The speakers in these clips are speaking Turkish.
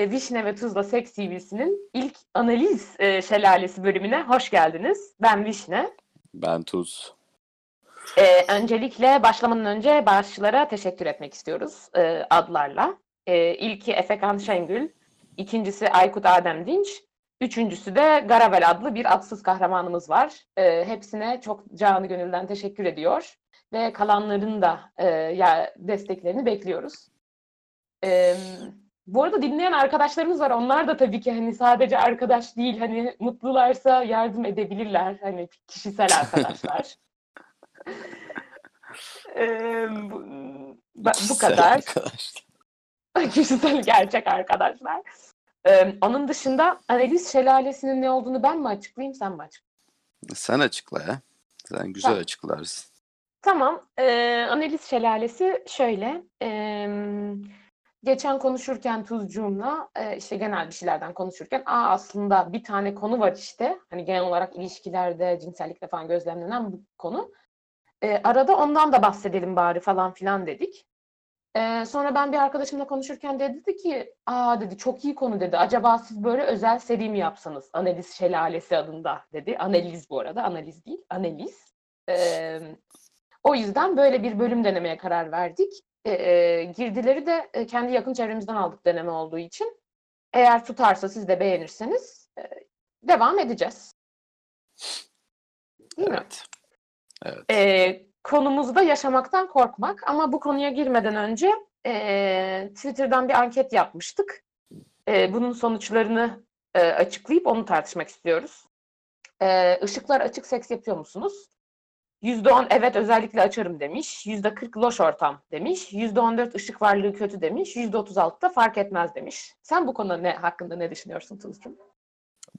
e, Vişne ve Tuzla Seks TV'sinin ilk analiz e, şelalesi bölümüne hoş geldiniz. Ben Vişne. Ben Tuz. E, öncelikle başlamadan önce başçılara teşekkür etmek istiyoruz e, adlarla. E, ilki Efekan Şengül, ikincisi Aykut Adem Dinç, üçüncüsü de Garavel adlı bir atsız kahramanımız var. E, hepsine çok canı gönülden teşekkür ediyor ve kalanların da e, ya desteklerini bekliyoruz. E, bu arada dinleyen arkadaşlarımız var. Onlar da tabii ki hani sadece arkadaş değil hani mutlularsa yardım edebilirler. Hani kişisel arkadaşlar. Ee, bu, bu kadar. Arkadaşlar. Kişisel gerçek arkadaşlar. Ee, onun dışında analiz şelalesinin ne olduğunu ben mi açıklayayım sen mi açıklayayım? Sen açıkla ya. Sen güzel Tamam. açıklarsın. Tamam. Ee, analiz şelalesi şöyle. ee, geçen konuşurken Tuzcuğum'la e, işte genel bir şeylerden konuşurken aa aslında bir tane konu var işte. Hani genel olarak ilişkilerde cinsellikle falan gözlemlenen bu konu. Ee, arada ondan da bahsedelim bari falan filan dedik. Ee, sonra ben bir arkadaşımla konuşurken de dedi ki aa dedi çok iyi konu dedi. Acaba siz böyle özel seri mi yapsanız? Analiz şelalesi adında dedi. Analiz bu arada. Analiz değil. Analiz. Ee, o yüzden böyle bir bölüm denemeye karar verdik. E, girdileri de e, kendi yakın çevremizden aldık deneme olduğu için. Eğer tutarsa siz de beğenirseniz e, devam edeceğiz. Değil mi? Evet. Evet. Ee, konumuz da yaşamaktan korkmak. Ama bu konuya girmeden önce e, Twitter'dan bir anket yapmıştık. E, bunun sonuçlarını e, açıklayıp onu tartışmak istiyoruz. E, ışıklar açık seks yapıyor musunuz? %10 evet özellikle açarım demiş. %40 loş ortam demiş. %14 ışık varlığı kötü demiş. %36 da fark etmez demiş. Sen bu konuda ne hakkında ne düşünüyorsun Tuzcuğum?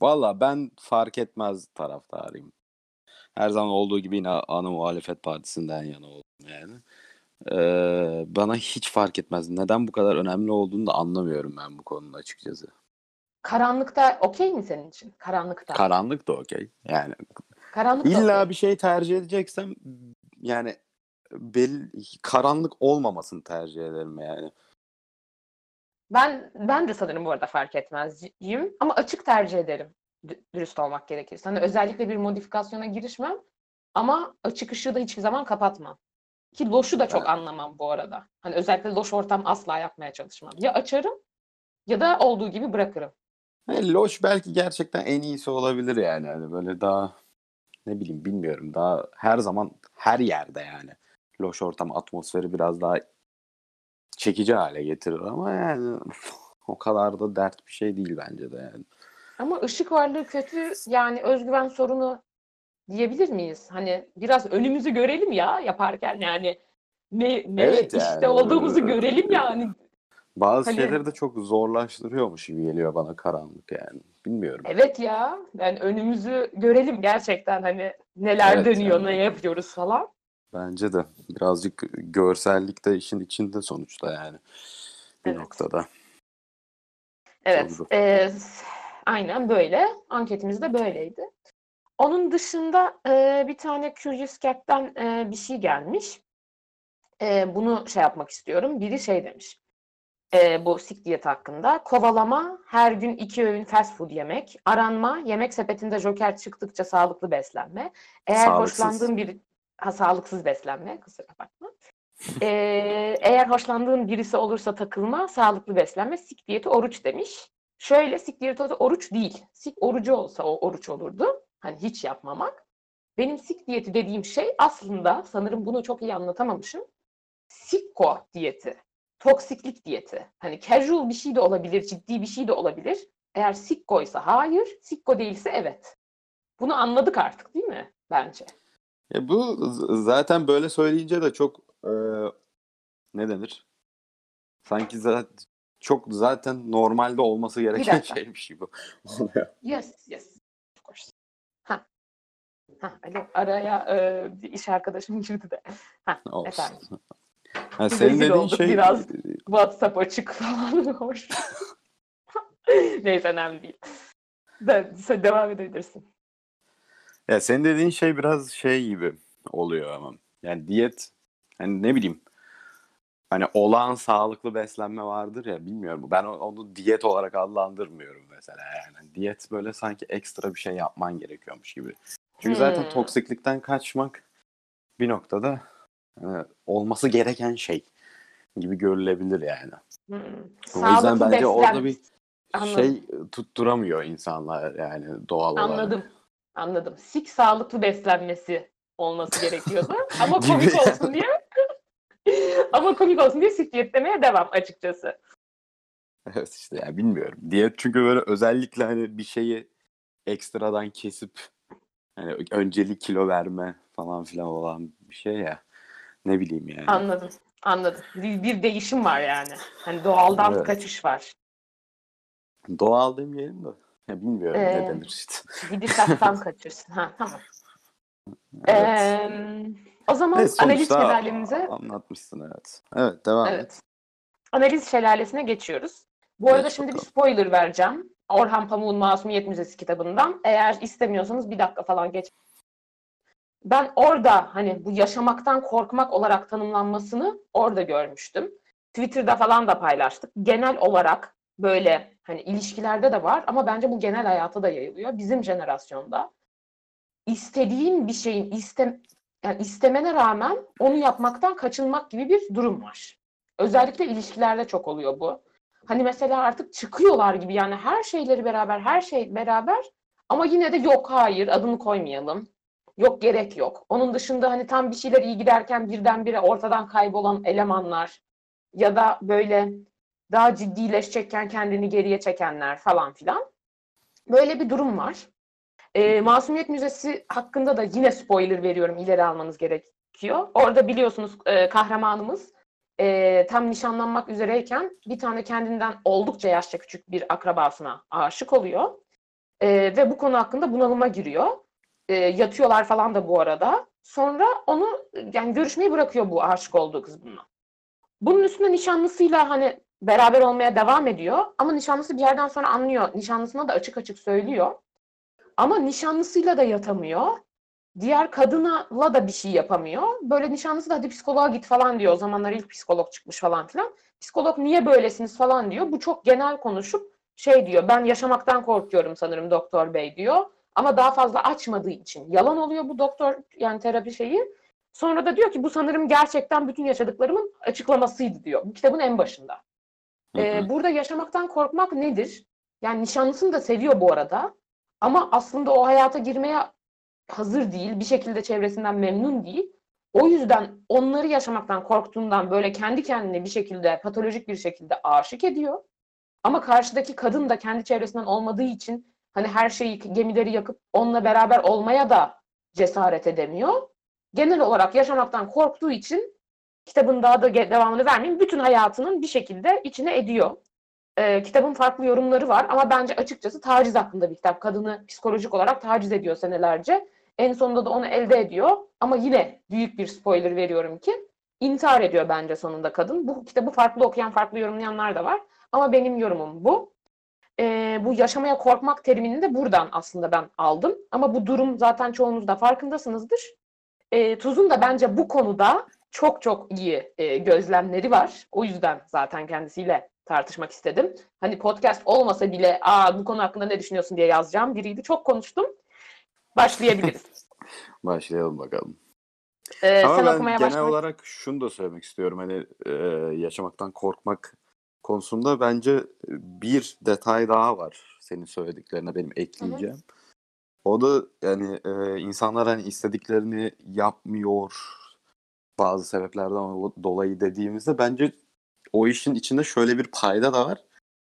Valla ben fark etmez taraftarıyım. Her zaman olduğu gibi yine ana muhalefet partisinden yana oldum yani. Ee, bana hiç fark etmez. Neden bu kadar önemli olduğunu da anlamıyorum ben bu konunun açıkçası. Karanlıkta okey mi senin için? Karanlıkta. Karanlık da okey. Yani Karanlık illa bir şey tercih edeceksem yani bel karanlık olmamasını tercih ederim yani. Ben ben de sanırım bu arada fark etmezciyim ama açık tercih ederim dü- dürüst olmak gerekirse. Hani özellikle bir modifikasyona girişmem ama açık ışığı da hiçbir zaman kapatmam. Ki loşu da çok Evet. anlamam bu arada. Hani özellikle loş ortam asla yapmaya çalışmam. Ya açarım ya da olduğu gibi bırakırım. Hani loş belki gerçekten en iyisi olabilir yani. Hani böyle daha ne bileyim bilmiyorum. Daha her zaman her yerde yani. Loş ortam atmosferi biraz daha çekici hale getirir ama yani o kadar da dert bir şey değil bence de yani. Ama ışık varlığı kötü yani özgüven sorunu diyebilir miyiz? Hani biraz önümüzü görelim ya yaparken yani ne ne Evet işte yani. olduğumuzu görelim yani. Bazı Hani- şeyleri de çok zorlaştırıyormuş gibi geliyor bana karanlık yani. Bilmiyorum. Evet ya. Yani önümüzü görelim gerçekten hani neler Evet, dönüyor, yani. ne yapıyoruz falan. Bence de birazcık görsellik de işin içinde sonuçta yani. Bir Evet. noktada. Evet. E, aynen böyle. Anketimiz de böyleydi. Onun dışında e, bir tane Curious Cat'ten e, bir şey gelmiş. E, bunu şey yapmak istiyorum. Biri şey demiş. E, bu sik diyet hakkında. Kovalama, her gün iki öğün fast food yemek. Aranma, yemek sepetinde joker çıktıkça sağlıklı beslenme. Eğer Sağlıksız. hoşlandığın bir ha, sağlıksız beslenme, kusura bakma. E, eğer hoşlandığın birisi olursa takılma, sağlıklı beslenme, sik diyeti oruç demiş. Şöyle sik diyeti oruç değil. Sik orucu olsa o oruç olurdu. Hani hiç yapmamak. Benim sik diyeti dediğim şey aslında sanırım bunu çok iyi anlatamamışım. Sikko diyeti. Toksiklik diyeti. Hani casual bir şey de olabilir, ciddi bir şey de olabilir. Eğer sikkoysa hayır, sikko değilse evet. Bunu anladık artık değil mi? Bence. E bu zaten böyle söyleyince de çok e, ne denir? Sanki zaten çok zaten normalde olması gereken dakika. şeymiş gibi oluyor. Yes, yes. Of course. Ha. Ha, alo, araya e, bir iş arkadaşım girdi de. Ha, Olsun. efendim. Ha, senin dediğin olduk şey biraz. WhatsApp açık falan hoş. Neyse önemli değil. De, sen devam edebilirsin. ya senin dediğin şey biraz şey gibi oluyor ama. Yani diyet hani ne bileyim hani olağan sağlıklı beslenme vardır ya bilmiyorum. Ben onu diyet olarak adlandırmıyorum mesela yani. Diyet böyle sanki ekstra bir şey yapman gerekiyormuş gibi. Çünkü zaten Hmm. toksiklikten kaçmak bir noktada olması gereken şey gibi görülebilir yani. Hmm. O yüzden bence orada beslen- bir Anladım. şey tutturamıyor insanlar yani doğal olarak. Anladım. Anladım. Sik sağlıklı beslenmesi olması gerekiyordu. Ama komik olsun diye. Ama komik olsun diye sik diyetlemeye devam açıkçası. Evet işte yani bilmiyorum. Diyet çünkü böyle özellikle hani bir şeyi ekstradan kesip hani öncelik kilo verme falan filan olan bir şey ya. Ne bileyim yani. Anladım. Anladım. Bir, bir değişim var yani. Hani doğaldan Evet. kaçış var. Doğal demeyelim de. Ya bilmiyorum Ee, ne denir işte. Gidişattan kaçırsın. Ha tamam. Evet. Ee, o zaman Evet, analiz şelalemize anlatmışsın evet. Evet devam et. Evet. Analiz şelalesine geçiyoruz. Bu arada Geç şimdi bir bakalım. spoiler vereceğim. Orhan Pamuk'un Masumiyet Müzesi kitabından. Eğer istemiyorsanız bir dakika falan geç. Ben orada hani bu yaşamaktan korkmak olarak tanımlanmasını orada görmüştüm. Twitter'da falan da paylaştık. Genel olarak böyle hani ilişkilerde de var ama bence bu genel hayata da yayılıyor. Bizim jenerasyonda istediğin bir şeyin iste, yani istemene rağmen onu yapmaktan kaçınmak gibi bir durum var. Özellikle ilişkilerde çok oluyor bu. Hani mesela artık çıkıyorlar gibi yani her şeyleri beraber, her şey beraber ama yine de yok hayır adını koymayalım. Yok gerek yok. Onun dışında hani tam bir şeyler iyi giderken birdenbire ortadan kaybolan elemanlar ya da böyle daha ciddileşecekken kendini geriye çekenler falan filan. Böyle bir durum var. Ee, Masumiyet Müzesi hakkında da yine spoiler veriyorum ileri almanız gerekiyor. Orada biliyorsunuz e, kahramanımız e, tam nişanlanmak üzereyken bir tane kendinden oldukça yaşça küçük bir akrabasına aşık oluyor. E, ve bu konu hakkında bunalıma giriyor. E, yatıyorlar falan da bu arada. Sonra onu yani görüşmeyi bırakıyor bu aşık olduğu kız bununla. Bunun üstüne nişanlısıyla hani beraber olmaya devam ediyor. Ama nişanlısı bir yerden sonra anlıyor. Nişanlısına da açık açık söylüyor. Ama nişanlısıyla da yatamıyor. Diğer kadınla da bir şey yapamıyor. Böyle nişanlısı da hadi psikoloğa git falan diyor. O zamanlar ilk psikolog çıkmış falan filan. Psikolog niye böylesiniz falan diyor. Bu çok genel konuşup şey diyor. Ben yaşamaktan korkuyorum sanırım doktor bey diyor. Ama daha fazla açmadığı için yalan oluyor bu doktor yani terapi şeyi. Sonra da diyor ki bu sanırım gerçekten bütün yaşadıklarımın açıklamasıydı diyor. Bu kitabın en başında. Hı hı. Ee, burada yaşamaktan korkmak nedir? Yani nişanlısını da seviyor bu arada. Ama aslında o hayata girmeye hazır değil. Bir şekilde çevresinden memnun değil. O yüzden onları yaşamaktan korktuğundan böyle kendi kendine bir şekilde patolojik bir şekilde aşık ediyor. Ama karşıdaki kadın da kendi çevresinden olmadığı için hani her şeyi gemileri yakıp onunla beraber olmaya da cesaret edemiyor. Genel olarak yaşamaktan korktuğu için kitabın daha da devamını vermeyeyim. Bütün hayatının bir şekilde içine ediyor. Ee, kitabın farklı yorumları var ama bence açıkçası taciz hakkında bir kitap. Kadını psikolojik olarak taciz ediyor senelerce. En sonunda da onu elde ediyor. Ama yine büyük bir spoiler veriyorum ki intihar ediyor bence sonunda kadın. Bu kitabı farklı okuyan, farklı yorumlayanlar da var. Ama benim yorumum bu. Ee, bu yaşamaya korkmak terimini de buradan aslında ben aldım. Ama bu durum zaten çoğunuz da farkındasınızdır. Ee, Tuz'un da bence bu konuda çok çok iyi e, gözlemleri var. O yüzden zaten kendisiyle tartışmak istedim. Hani podcast olmasa bile Aa, bu konu hakkında ne düşünüyorsun diye yazacağım biriydi. Çok konuştum. Başlayabiliriz. Başlayalım bakalım. Ee, Ama sen ben okumaya genel başlamak olarak şunu da söylemek istiyorum. Hani e, yaşamaktan korkmak konusunda bence bir detay daha var senin söylediklerine benim ekleyeceğim. O da yani e, insanlar hani istediklerini yapmıyor bazı sebeplerden dolayı dediğimizde bence o işin içinde şöyle bir payda da var.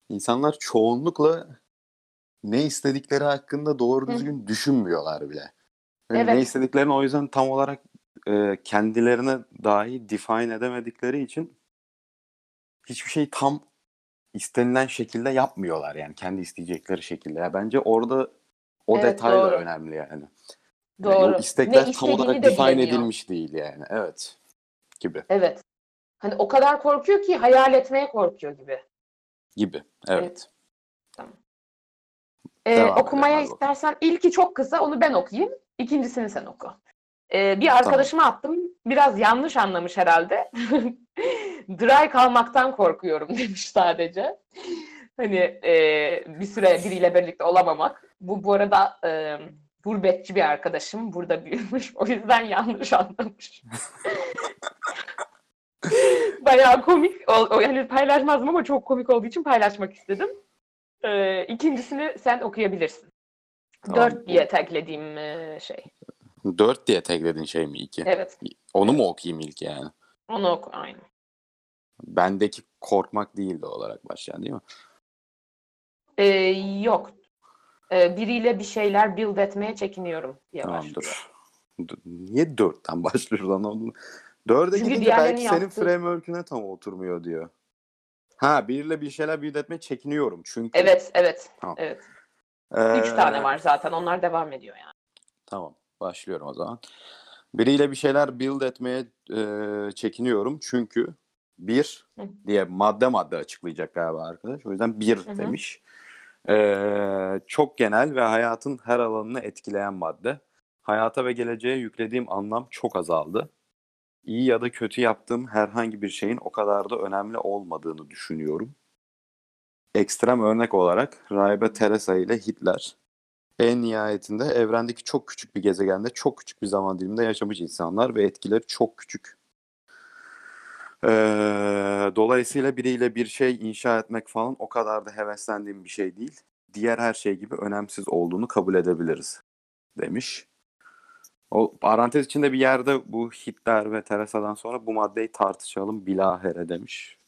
İnsanlar çoğunlukla ne istedikleri hakkında doğru Hı. düzgün düşünmüyorlar bile. Yani Evet. Ne istediklerini o yüzden tam olarak e, kendilerine dahi define edemedikleri için hiçbir şey tam istenilen şekilde yapmıyorlar yani kendi isteyecekleri şekilde. Ya bence orada o Evet, detay doğru. da önemli yani. doğru. Yani o istekler ne tam olarak de define edilmiş değil yani. Evet. Gibi. Evet. Hani o kadar korkuyor ki hayal etmeye korkuyor gibi. Gibi. Evet. Ee, Devam edelim, okumaya bakalım. istersen ilki çok kısa onu ben okuyayım. İkincisini sen oku. Ee, bir arkadaşıma attım. Biraz yanlış anlamış herhalde. Dry kalmaktan korkuyorum demiş sadece. Hani e, bir süre biriyle birlikte olamamak. Bu bu arada e, gurbetçi bir arkadaşım. Burada büyümüş. O yüzden yanlış anlamış. Bayağı komik. O, o, yani paylaşmazdım ama çok komik olduğu için paylaşmak istedim. Ee, ikincisini sen okuyabilirsin. Tamam. Dört diye taglediğim e, şey. 4 diye taglediğin şey mi 2? Evet. Onu mu okuyayım ilk yani? Onu oku. Aynen. Bendeki korkmak değil de olarak başlayan değil mi? Ee, yok. Ee, biriyle bir şeyler build etmeye çekiniyorum diye Tamam başlıyor. Niye 4'ten başlıyoruz anlamadım. 4'e Çünkü gidince belki senin yaptı. framework'üne tam oturmuyor diyor. Ha biriyle bir şeyler build etmeye çekiniyorum çünkü. Evet, evet, Tamam. evet. Ee, Üç tane var zaten. Onlar devam ediyor yani. Tamam. Başlıyorum o zaman. Biriyle bir şeyler build etmeye e, çekiniyorum çünkü bir diye madde madde açıklayacak galiba arkadaş. O yüzden bir demiş. Ee, çok genel ve hayatın her alanını etkileyen madde. Hayata ve geleceğe yüklediğim anlam çok azaldı. İyi ya da kötü yaptığım herhangi bir şeyin o kadar da önemli olmadığını düşünüyorum. Ekstrem örnek olarak Rahibe Teresa ile Hitler. En nihayetinde evrendeki çok küçük bir gezegende çok küçük bir zaman diliminde yaşamış insanlar ve etkileri çok küçük. Ee, dolayısıyla biriyle bir şey inşa etmek falan o kadar da heveslendiğim bir şey değil. Diğer her şey gibi önemsiz olduğunu kabul edebiliriz demiş. O parantez içinde bir yerde bu Hitler ve Teresa'dan sonra bu maddeyi tartışalım bilahere demiş.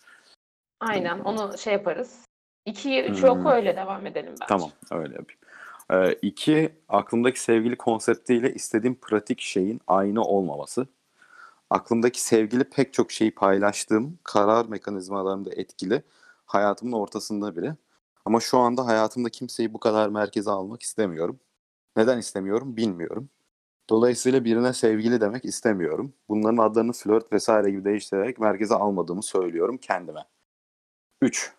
Aynen. Onu şey yaparız. 2'yi 3'ü Hmm. oku öyle devam edelim bence. Tamam öyle yapayım. Ee, iki, aklımdaki sevgili konseptiyle istediğim pratik şeyin aynı olmaması. Aklımdaki sevgili pek çok şeyi paylaştığım karar mekanizmalarında etkili. Hayatımın ortasında biri. Ama şu anda hayatımda kimseyi bu kadar merkeze almak istemiyorum. Neden istemiyorum bilmiyorum. Dolayısıyla birine sevgili demek istemiyorum. Bunların adlarını flört vesaire gibi değiştirerek merkeze almadığımı söylüyorum kendime. 3.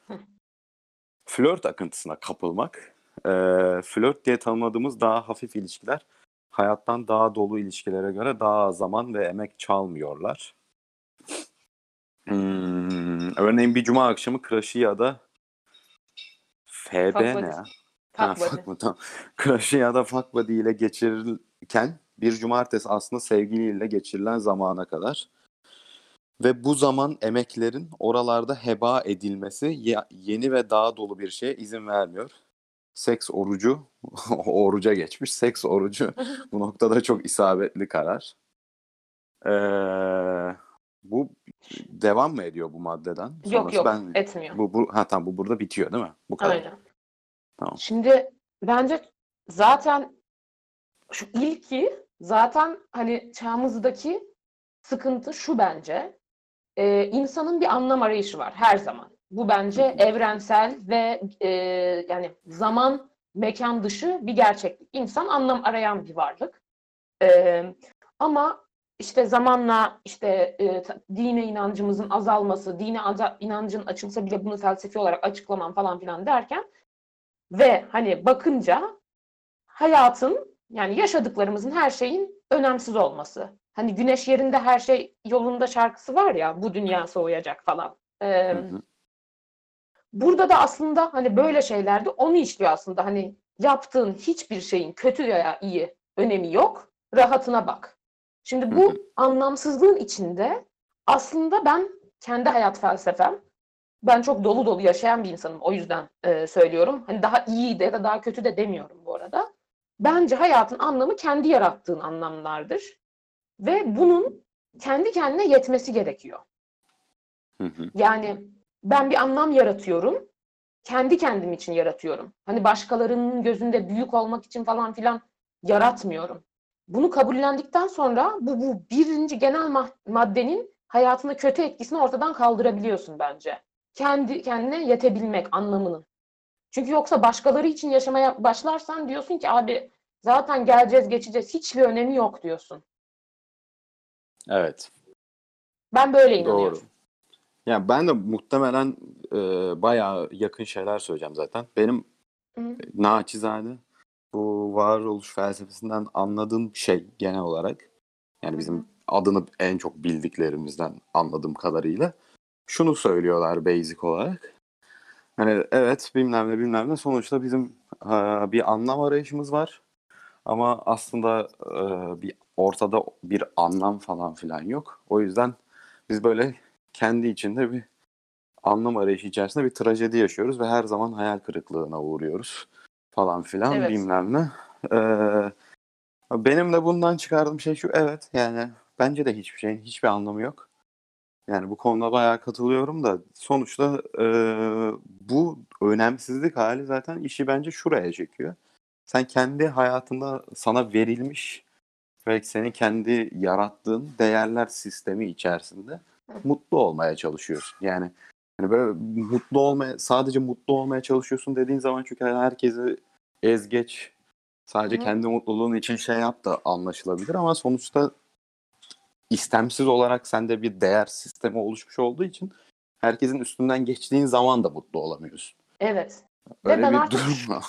Flört akıntısına kapılmak. Ee, flört diye tanımladığımız daha hafif ilişkiler hayattan daha dolu ilişkilere göre daha zaman ve emek çalmıyorlar. Hmm, örneğin bir cuma akşamı crush'ı ya da FB Fuck ne ya? Ha, fuck mı? Tamam. Crush'ı ya da fuck buddy ile geçirirken bir cumartesi aslında sevgiliyle geçirilen zamana kadar. Ve bu zaman emeklerin oralarda heba edilmesi ye- yeni ve daha dolu bir şeye izin vermiyor. Seks orucu, oruca geçmiş. Seks orucu bu noktada çok isabetli karar. Ee, bu devam mı ediyor bu maddeden? Yok Sonrası yok ben etmiyor. bu, bu ha tamam bu burada bitiyor değil mi? Bu kadar. Aynen. Tamam. Şimdi bence zaten şu ilki zaten hani çağımızdaki sıkıntı şu bence. Ee, insanın bir anlam arayışı var her zaman. Bu bence evrensel ve e, yani zaman mekan dışı bir gerçeklik. İnsan anlam arayan bir varlık. Ee, ama işte zamanla işte e, dine inancımızın azalması, dine inancın açılsa bile bunu felsefi olarak açıklamam falan filan derken ve hani bakınca hayatın yani yaşadıklarımızın her şeyin önemsiz olması. Hani güneş yerinde her şey yolunda şarkısı var ya bu dünya soğuyacak falan. Ee, Hı hı. Burada da aslında hani böyle şeylerde onu işliyor aslında. Hani yaptığın hiçbir şeyin kötü veya iyi önemi yok. Rahatına bak. Şimdi Hı bu hı. anlamsızlığın içinde aslında ben kendi hayat felsefem ben çok dolu dolu yaşayan bir insanım. O yüzden e, söylüyorum. Hani daha iyi de ya da daha kötü de demiyorum bu arada. Bence hayatın anlamı kendi yarattığın anlamlardır. Ve bunun kendi kendine yetmesi gerekiyor. Hı hı. Yani ben bir anlam yaratıyorum. Kendi kendim için yaratıyorum. Hani başkalarının gözünde büyük olmak için falan filan yaratmıyorum. Bunu kabullendikten sonra bu, bu birinci genel ma- maddenin hayatında kötü etkisini ortadan kaldırabiliyorsun bence. Kendi kendine yetebilmek anlamının. Çünkü yoksa başkaları için yaşamaya başlarsan diyorsun ki abi zaten geleceğiz geçeceğiz hiçbir önemi yok diyorsun. Evet. Ben böyle Doğru. Yani ben de muhtemelen e, bayağı yakın şeyler söyleyeceğim zaten. Benim Hı. naçizane bu varoluş felsefesinden anladığım şey genel olarak Yani bizim hı. adını en çok bildiklerimizden anladığım kadarıyla. Şunu söylüyorlar basic olarak. Hani evet bilmem ne bilmem ne sonuçta bizim e, bir anlam arayışımız var. Ama aslında e, bir ortada bir anlam falan filan yok. O yüzden biz böyle kendi içinde bir anlam arayışı içerisinde bir trajedi yaşıyoruz ve her zaman hayal kırıklığına uğruyoruz falan filan Evet. bilmem ne. Ee, benim de bundan çıkardığım şey şu evet yani bence de hiçbir şeyin hiçbir anlamı yok. Yani bu konuda bayağı katılıyorum da sonuçta e, bu önemsizlik hali zaten işi bence şuraya çekiyor. Sen kendi hayatında sana verilmiş ve senin kendi yarattığın değerler sistemi içerisinde mutlu olmaya çalışıyorsun. Yani hani böyle mutlu olmaya sadece mutlu olmaya çalışıyorsun dediğin zaman çünkü herkesi ezgeç sadece Hı kendi mutluluğun için şey yap da anlaşılabilir ama sonuçta istemsiz olarak sende bir değer sistemi oluşmuş olduğu için herkesin üstünden geçtiğin zaman da mutlu olamıyorsun. Evet. Ve Öyle ben bir durum var.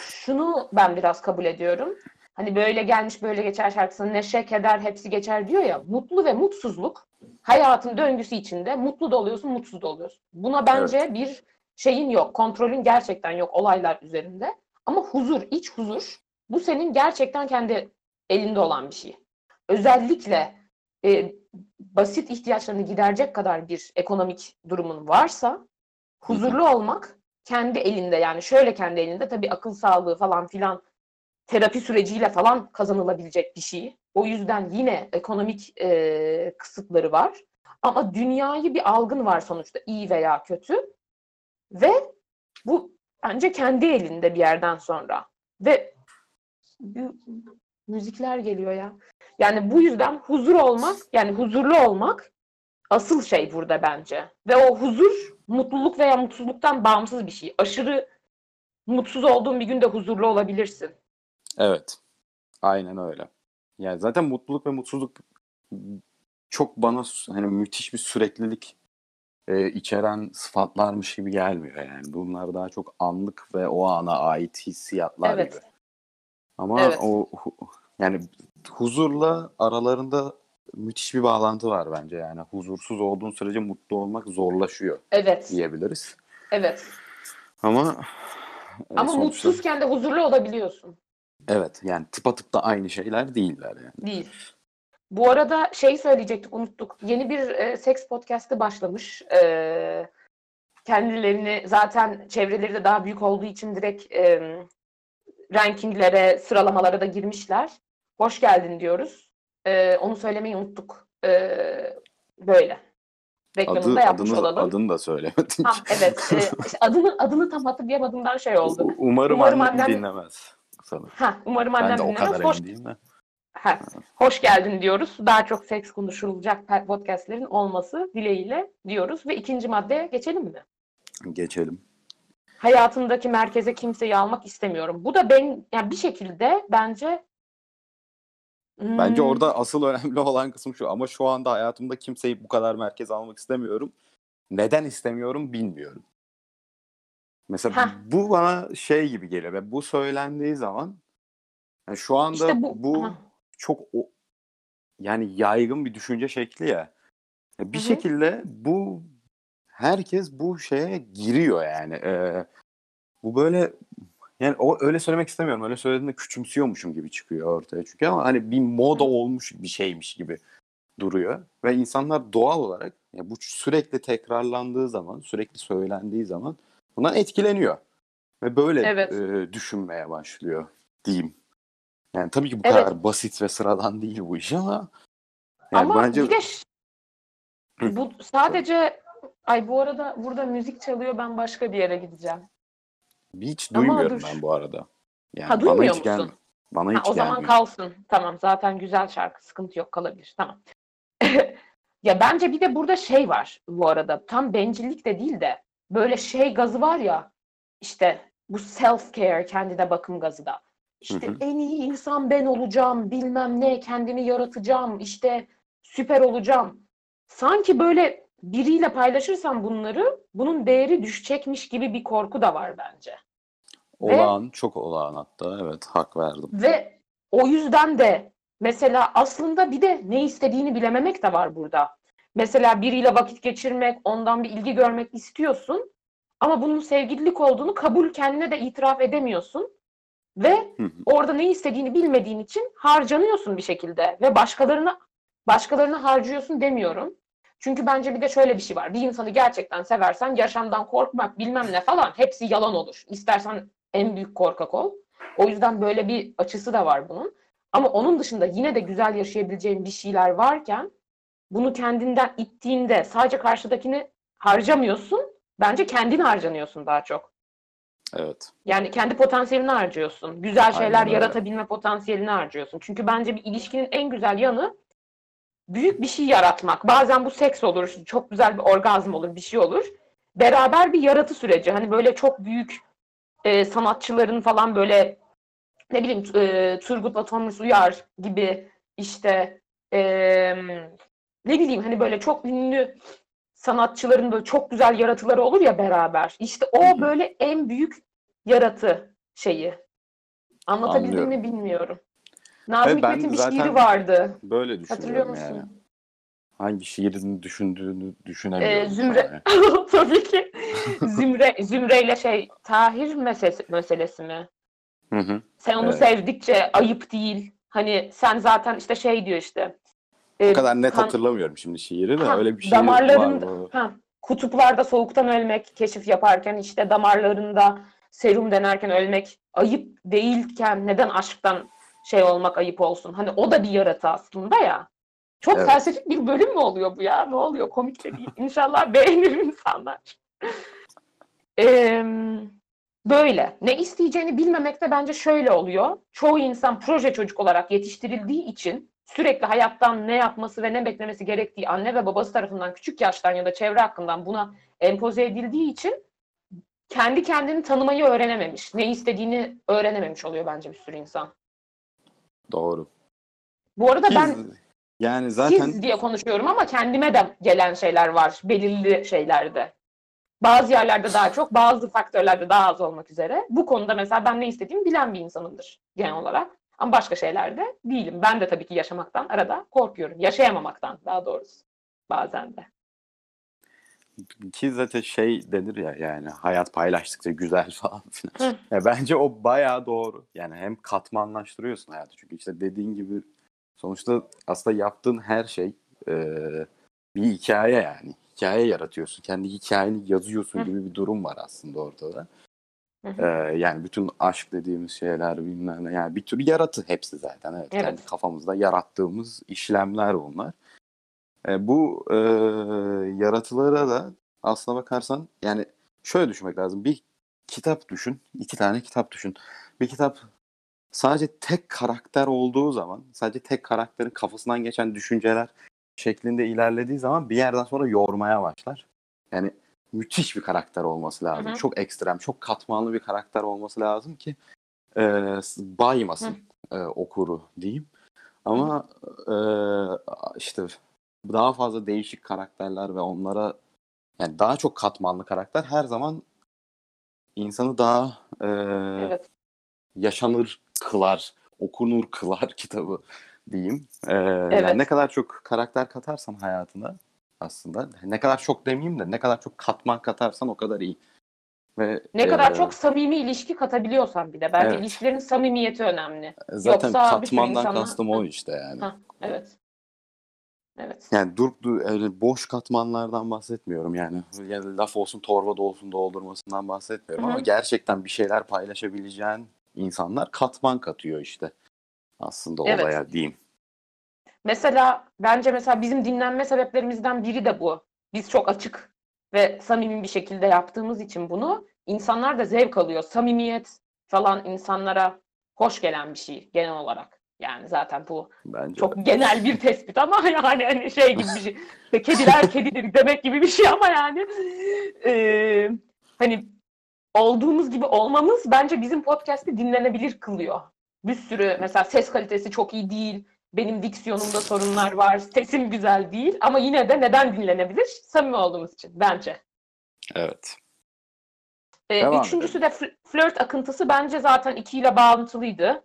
şunu ben biraz kabul ediyorum. Hani böyle gelmiş böyle geçer şarkısında neşe, keder hepsi geçer diyor ya. Mutlu ve mutsuzluk hayatın döngüsü içinde mutlu da oluyorsun, mutsuz da oluyorsun. Buna bence bir şeyin yok, kontrolün gerçekten yok olaylar üzerinde. Ama huzur, iç huzur bu senin gerçekten kendi elinde olan bir şey. Özellikle e, basit ihtiyaçlarını giderecek kadar bir ekonomik durumun varsa huzurlu olmak kendi elinde yani şöyle kendi elinde tabii akıl sağlığı falan filan terapi süreciyle falan kazanılabilecek bir şey. O yüzden yine ekonomik e, kısıtları var. Ama dünyayı bir algın var sonuçta iyi veya kötü. Ve bu bence kendi elinde bir yerden sonra. Ve müzikler geliyor ya. Yani bu yüzden huzur olmak, yani huzurlu olmak asıl şey burada bence. Ve o huzur mutluluk veya mutsuzluktan bağımsız bir şey. Aşırı mutsuz olduğun bir günde huzurlu olabilirsin. Evet. Aynen öyle. Yani zaten mutluluk ve mutsuzluk çok bana hani müthiş bir süreklilik e, içeren sıfatlarmış gibi gelmiyor yani. Bunlar daha çok anlık ve o ana ait hissiyatlar Evet. gibi. Ama Evet. o yani huzurla aralarında müthiş bir bağlantı var bence yani. Huzursuz olduğun sürece mutlu olmak zorlaşıyor Evet. diyebiliriz. Evet. Ama e, Ama sonuçta- mutsuzken de huzurlu olabiliyorsun. Evet yani tıpatıp da aynı şeyler değiller yani. Değil. Bu arada şey söyleyecektik, unuttuk. Yeni bir e, seks podcast'ı başlamış. E, kendilerini zaten çevreleri de daha büyük olduğu için direkt e, rankinglere, sıralamalara da girmişler. Hoş geldin diyoruz. E, onu söylemeyi unuttuk. E, böyle. Reklamını Adı, da yapmış adını, olalım. adını da söylemedim. Ha, evet. E, işte adını adını tam hatırlayamadığımdan şey oldu. Umarım, Umarım annem annem- dinlemez. Sanırım. Ha, umarım Ben annem de o kadar Hoş emin değilim de. Ha, hoş geldin diyoruz. Daha çok seks konuşulacak podcastlerin olması dileğiyle diyoruz. Ve ikinci maddeye geçelim mi? Geçelim. Hayatımdaki merkeze kimseyi almak istemiyorum. Bu da ben yani bir şekilde bence Bence hmm, orada asıl önemli olan kısım şu. Ama şu anda hayatımda kimseyi bu kadar merkez almak istemiyorum. Neden istemiyorum bilmiyorum. Mesela Heh. bu bana şey gibi geliyor ve bu söylendiği zaman yani şu anda işte bu, bu, çok o, yani yaygın bir düşünce şekli ya. Bir Hı hı. şekilde bu herkes bu şeye giriyor yani. Ee, bu böyle yani o öyle söylemek istemiyorum. Öyle söylediğimde küçümsüyormuşum gibi çıkıyor ortaya çünkü ama hani bir moda olmuş bir şeymiş gibi duruyor ve insanlar doğal olarak ya bu sürekli tekrarlandığı zaman, sürekli söylendiği zaman bundan etkileniyor ve böyle Evet. e, düşünmeye başlıyor diyeyim. Yani tabii ki bu Evet. kadar basit ve sıradan değil bu iş ama yani ama bence bir de bu sadece ay bu arada burada müzik çalıyor ben başka bir yere gideceğim. hiç Ama duymuyorum dur. ben bu arada. Yani Ha, bana duymuyor musun? gelmiyor. Bana Ha, hiç o zaman gelmiyor. kalsın. Tamam zaten güzel şarkı sıkıntı yok kalabilir. Tamam. ya bence bir de burada şey var bu arada. Tam bencillik de değil de böyle şey gazı var ya işte bu self care kendine bakım gazı da. İşte Hı hı. en iyi insan ben olacağım, bilmem ne, kendimi yaratacağım, işte süper olacağım. Sanki böyle biriyle paylaşırsan bunları, bunun değeri düşecekmiş gibi bir korku da var bence. Ve- Olağan, çok olağan hatta. Evet, hak verdim. Ve o yüzden de Mesela aslında bir de ne istediğini bilememek de var burada. Mesela biriyle vakit geçirmek, ondan bir ilgi görmek istiyorsun. Ama bunun sevgililik olduğunu kabul kendine de itiraf edemiyorsun. Ve orada ne istediğini bilmediğin için harcanıyorsun bir şekilde. Ve başkalarına başkalarına harcıyorsun demiyorum. Çünkü bence bir de şöyle bir şey var. Bir insanı gerçekten seversen yaşamdan korkmak bilmem ne falan hepsi yalan olur. İstersen en büyük korkak ol. O yüzden böyle bir açısı da var bunun. Ama onun dışında yine de güzel yaşayabileceğin bir şeyler varken bunu kendinden ittiğinde sadece karşıdakini harcamıyorsun. Bence kendini harcanıyorsun daha çok. Evet. Yani kendi potansiyelini harcıyorsun. Güzel şeyler Aynen öyle. yaratabilme potansiyelini harcıyorsun. Çünkü bence bir ilişkinin en güzel yanı büyük bir şey yaratmak. Bazen bu seks olur, çok güzel bir orgazm olur, bir şey olur. Beraber bir yaratı süreci. Hani böyle çok büyük e, sanatçıların falan böyle ne bileyim e, Turgut'la Thomas Uyar gibi işte e, ne bileyim hani böyle çok ünlü sanatçıların böyle çok güzel yaratıları olur ya beraber. İşte o böyle en büyük yaratı şeyi. Anlatabildim mi Anlıyorum. bilmiyorum. Nazım Evet, Hikmet'in bir şiiri vardı. Böyle Hatırlıyor musun? yani. Hangi şiirini düşündüğünü düşünemiyorum. Ee, Zümre an yani. tabii ki Zümre Zümre ile şey Tahir meselesi, meselesi mi? Hı hı. Sen onu Evet. sevdikçe ayıp değil. Hani sen zaten işte şey diyor işte. O e, kadar net kan- hatırlamıyorum şimdi şiiri de Ha, öyle bir şey damarların var. bu. ha, kutuplarda soğuktan ölmek, keşif yaparken işte damarlarında serum denerken ölmek ayıp değilken neden aşktan şey olmak ayıp olsun? Hani o da bir yaratı aslında ya. Çok Evet. felsefik bir bölüm mü oluyor bu ya? Ne oluyor? Komik de değil. İnşallah beğenir insanlar. Ee, böyle. Ne isteyeceğini bilmemek de bence şöyle oluyor. Çoğu insan proje çocuk olarak yetiştirildiği için sürekli hayattan ne yapması ve ne beklemesi gerektiği anne ve babası tarafından küçük yaştan ya da çevre hakkından buna empoze edildiği için kendi kendini tanımayı öğrenememiş. Ne istediğini öğrenememiş oluyor bence bir sürü insan. Doğru. Bu arada Ki ben yani zaten siz diye konuşuyorum ama kendime de gelen şeyler var belirli şeylerde. Bazı yerlerde daha çok, bazı faktörlerde daha az olmak üzere. Bu konuda mesela ben ne istediğimi bilen bir insanımdır genel olarak. Ama başka şeylerde değilim. Ben de tabii ki yaşamaktan arada korkuyorum. Yaşayamamaktan daha doğrusu bazen de. ki zaten şey denir ya yani hayat paylaştıkça güzel falan filan. Hı. Ya bence o bayağı doğru. Yani hem katmanlaştırıyorsun hayatı. Çünkü işte dediğin gibi sonuçta aslında yaptığın her şey e, bir hikaye yani. Hikaye yaratıyorsun. Kendi hikayeni yazıyorsun Hı. gibi bir durum var aslında ortada. Hı hı. Ee, yani bütün aşk dediğimiz şeyler bilmem ne. Yani bir tür yaratı hepsi zaten. Evet, Evet. Kendi kafamızda yarattığımız işlemler bunlar. Ee, bu e, yaratılara da aslına bakarsan yani şöyle düşünmek lazım. Bir kitap düşün. iki tane kitap düşün. Bir kitap sadece tek karakter olduğu zaman sadece tek karakterin kafasından geçen düşünceler şeklinde ilerlediği zaman bir yerden sonra yormaya başlar. Yani müthiş bir karakter olması lazım. Hı hı. Çok ekstrem, çok katmanlı bir karakter olması lazım ki e, baymasın e, okuru diyeyim. Ama e, işte daha fazla değişik karakterler ve onlara yani daha çok katmanlı karakter her zaman insanı daha e, Evet. yaşanır kılar, okunur kılar kitabı diyeyim. E, Evet. Yani ne kadar çok karakter katarsan hayatına aslında ne kadar çok demeyeyim de ne kadar çok katman katarsan o kadar iyi. Ve Ne kadar e, çok samimi ilişki katabiliyorsan bir de. Bence Evet. ilişkilerin samimiyeti önemli. zaten yoksa katmandan insanla- kastım o işte yani. Ha, evet. Evet. Yani durup du- öyle boş katmanlardan bahsetmiyorum yani. yani laf olsun torba olsun doldurmasından bahsetmiyorum Hı hı. ama gerçekten bir şeyler paylaşabileceğin insanlar katman katıyor işte aslında Evet. olaya diyeyim. Mesela bence mesela bizim dinlenme sebeplerimizden biri de bu. Biz çok açık ve samimi bir şekilde yaptığımız için bunu insanlar da zevk alıyor. Samimiyet falan insanlara hoş gelen bir şey genel olarak. Yani zaten bu Bence de. çok genel bir tespit ama yani hani şey gibi bir şey. İşte kediler kedidir demek gibi bir şey ama yani eee, hani olduğumuz gibi olmamız bence bizim podcast'i dinlenebilir kılıyor. Bir sürü mesela ses kalitesi çok iyi değil. Benim diksiyonumda sorunlar var. Sesim güzel değil. Ama yine de neden dinlenebilir? Samimi olduğumuz için bence. Evet. Ee, Devam üçüncüsü de fl- flört akıntısı bence zaten ikiyle bağlantılıydı.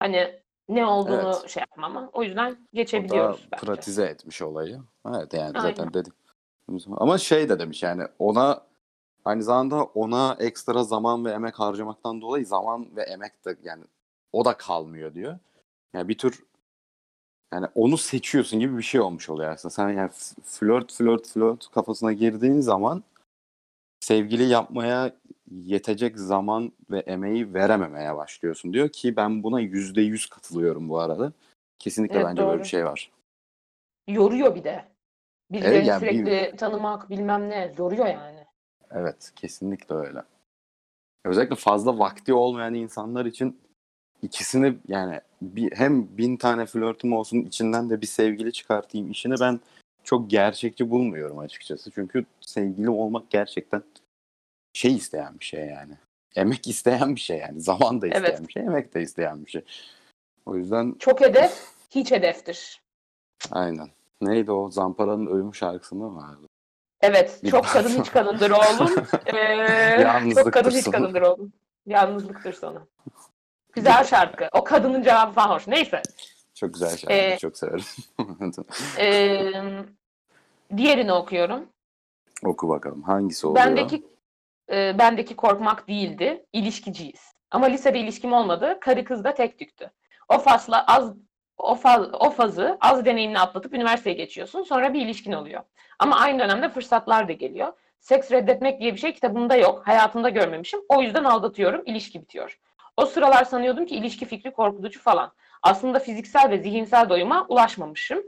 Hani ne olduğunu Evet. şey yapmam ama o yüzden O da geçebiliyoruz bence. pratize etmiş olayı. Evet yani Aynen. zaten dedik. Ama şey de demiş yani ona aynı zamanda ona ekstra zaman ve emek harcamaktan dolayı zaman ve emek de yani o da kalmıyor diyor. Yani bir tür yani onu seçiyorsun gibi bir şey olmuş oluyor aslında. Sen yani flört flört flört kafasına girdiğin zaman sevgili yapmaya yetecek zaman ve emeği verememeye başlıyorsun diyor ki ben buna yüzde yüz katılıyorum bu arada. Kesinlikle Evet, bence böyle doğru. bir şey var. Yoruyor bir de. Birilerini Evet, yani sürekli tanımak bilmem ne yoruyor yani. Evet, kesinlikle öyle. Özellikle fazla vakti olmayan insanlar için ikisini yani bir, hem bin tane flörtüm olsun içinden de bir sevgili çıkartayım işini ben çok gerçekçi bulmuyorum açıkçası. Çünkü sevgili olmak gerçekten şey isteyen bir şey yani. Emek isteyen bir şey yani. Zaman da isteyen Evet. bir şey, emek de isteyen bir şey. O yüzden Çok hedef hiç hedeftir. aynen. Neydi o? Zampara'nın ölüm şarkısında mı vardı? Evet Bir- çok kadın hiç kadındır oğlum. Ee, çok kadın hiç kadındır oğlum. Yalnızlıktır sonu. Güzel şarkı. O kadının cevabı falan hoş. Neyse. Çok güzel şarkı. Ee, çok severim. Ee, diğerini okuyorum. Oku bakalım. Hangisi oluyor? Bendeki e, bendeki korkmak değildi. İlişkiciyiz. Ama lisede ilişkim olmadı. Karı kız da tek tüktü. O fasla az o, faz, o fazı az deneyimle atlatıp üniversiteye geçiyorsun. Sonra bir ilişkin oluyor. Ama aynı dönemde fırsatlar da geliyor. Seks reddetmek diye bir şey kitabımda yok. Hayatımda görmemişim. O yüzden aldatıyorum. ilişki bitiyor. O sıralar sanıyordum ki ilişki fikri korkutucu falan. Aslında fiziksel ve zihinsel doyuma ulaşmamışım.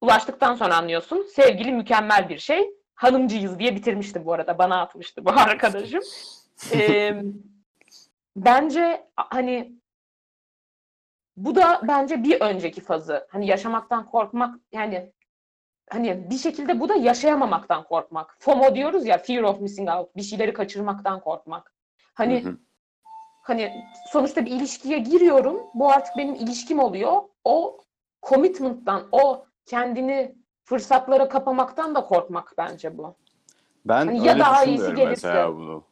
Ulaştıktan sonra anlıyorsun. Sevgili mükemmel bir şey. Hanımcıyız diye bitirmişti bu arada. Bana atmıştı bu arkadaşım. Ee, bence hani bu da bence bir önceki fazı. Hani yaşamaktan korkmak yani hani bir şekilde bu da yaşayamamaktan korkmak. FOMO diyoruz ya fear of missing out. Bir şeyleri kaçırmaktan korkmak. Hani Hı hı. Hani sonuçta bir ilişkiye giriyorum. Bu artık benim ilişkim oluyor. O commitment'tan, o kendini fırsatlara kapamaktan da korkmak bence bu. Ben Hani öyle ya daha iyisi gelirse. mesela bunu.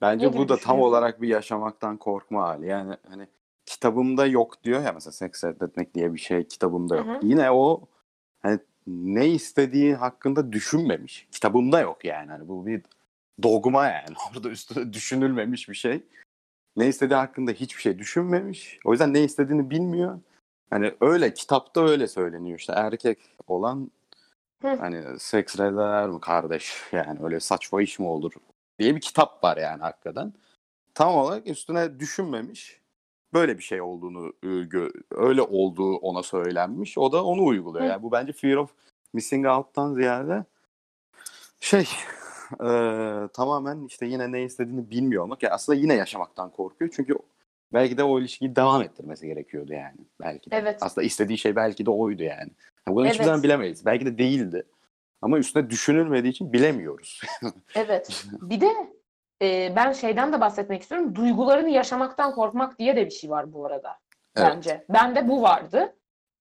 Bence Ne bu da tam olarak bir yaşamaktan korkma hali. Yani hani kitabımda yok diyor ya mesela seks reddetmek diye bir şey kitabımda yok. Hı hı. Yine o hani ne istediği hakkında düşünmemiş. Kitabımda yok yani. Hani bu bir dogma yani. Orada üstüne düşünülmemiş bir şey. Ne istediği hakkında hiçbir şey düşünmemiş. O yüzden ne istediğini bilmiyor. Hani öyle kitapta öyle söyleniyor işte erkek olan Hı. hani seks reddeder mi kardeş yani öyle saçma iş mi olur diye bir kitap var yani hakikaten. Tam olarak üstüne düşünmemiş. Böyle bir şey olduğunu gö- öyle olduğu ona söylenmiş. O da onu uyguluyor. Hı. Yani bu bence fear of missing out'tan ziyade şey e, tamamen işte yine ne istediğini bilmiyor olmak. Yani aslında yine yaşamaktan korkuyor. Çünkü belki de o ilişkiyi devam ettirmesi gerekiyordu yani. Belki de. Evet. Aslında istediği şey belki de oydu yani. Yani Bunu hiçbir Evet. zaman bilemeyiz. Belki de değildi. Ama üstüne düşünülmediği için bilemiyoruz. Evet. Bir de e, ben şeyden de bahsetmek istiyorum. Duygularını yaşamaktan korkmak diye de bir şey var bu arada. Evet. Bence. Bende bu vardı.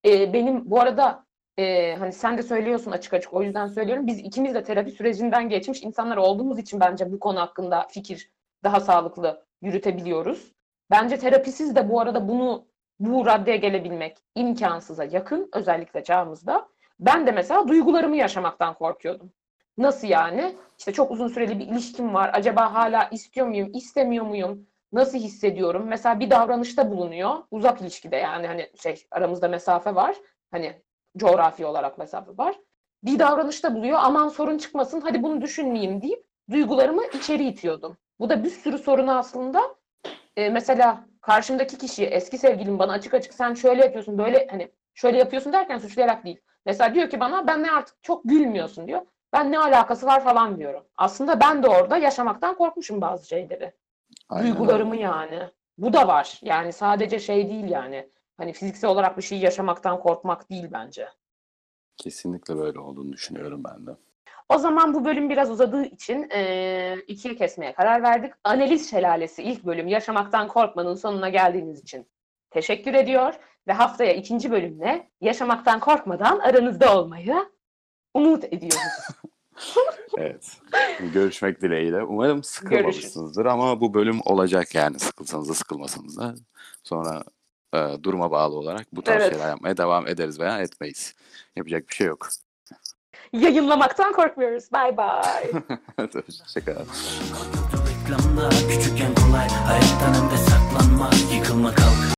E, benim bu arada e, hani sen de söylüyorsun açık açık o yüzden söylüyorum. Biz ikimiz de terapi sürecinden geçmiş insanlar olduğumuz için bence bu konu hakkında fikir daha sağlıklı yürütebiliyoruz. Bence terapisiz de bu arada bunu bu raddeye gelebilmek imkansıza yakın özellikle çağımızda. Ben de mesela duygularımı yaşamaktan korkuyordum. Nasıl yani? İşte çok uzun süreli bir ilişkim var. Acaba hala istiyor muyum, istemiyor muyum? Nasıl hissediyorum? Mesela bir davranışta bulunuyor. Uzak ilişkide yani hani şey aramızda mesafe var. Hani coğrafi olarak mesafe var. Bir davranışta buluyor. Aman sorun çıkmasın. Hadi bunu düşünmeyeyim deyip duygularımı içeri itiyordum. Bu da bir sürü sorunu aslında e, mesela karşımdaki kişi eski sevgilim bana açık açık sen şöyle yapıyorsun böyle hani şöyle yapıyorsun derken suçlayarak değil. Mesela diyor ki bana ben ne artık çok gülmüyorsun diyor. Ben ne alakası var falan diyorum. Aslında ben de orada yaşamaktan korkmuşum bazı şeyleri. Aynen Duygularımı yani. Bu da var. Yani sadece şey değil yani. Hani fiziksel olarak bir şeyi yaşamaktan korkmak değil bence. Kesinlikle böyle olduğunu düşünüyorum ben de. O zaman bu bölüm biraz uzadığı için eee, ikiye kesmeye karar verdik. Analiz Şelalesi ilk bölüm Yaşamaktan Korkmanın sonuna geldiğiniz için teşekkür ediyor. Ve haftaya ikinci bölümle Yaşamaktan Korkmadan aranızda olmayı umut ediyoruz. Evet. Görüşmek dileğiyle. Umarım sıkılmamışsınızdır ama bu bölüm olacak yani sıkılsanız da sıkılmasanız da. Sonra e, duruma bağlı olarak bu tarz Evet. şeyler yapmaya devam ederiz veya etmeyiz. Yapacak bir şey yok. Yayınlamaktan korkmuyoruz. Bay bay. Hoşçakalın. Reklamda küçükken kolay Hayattan hem de saklanmak Yıkılma kalk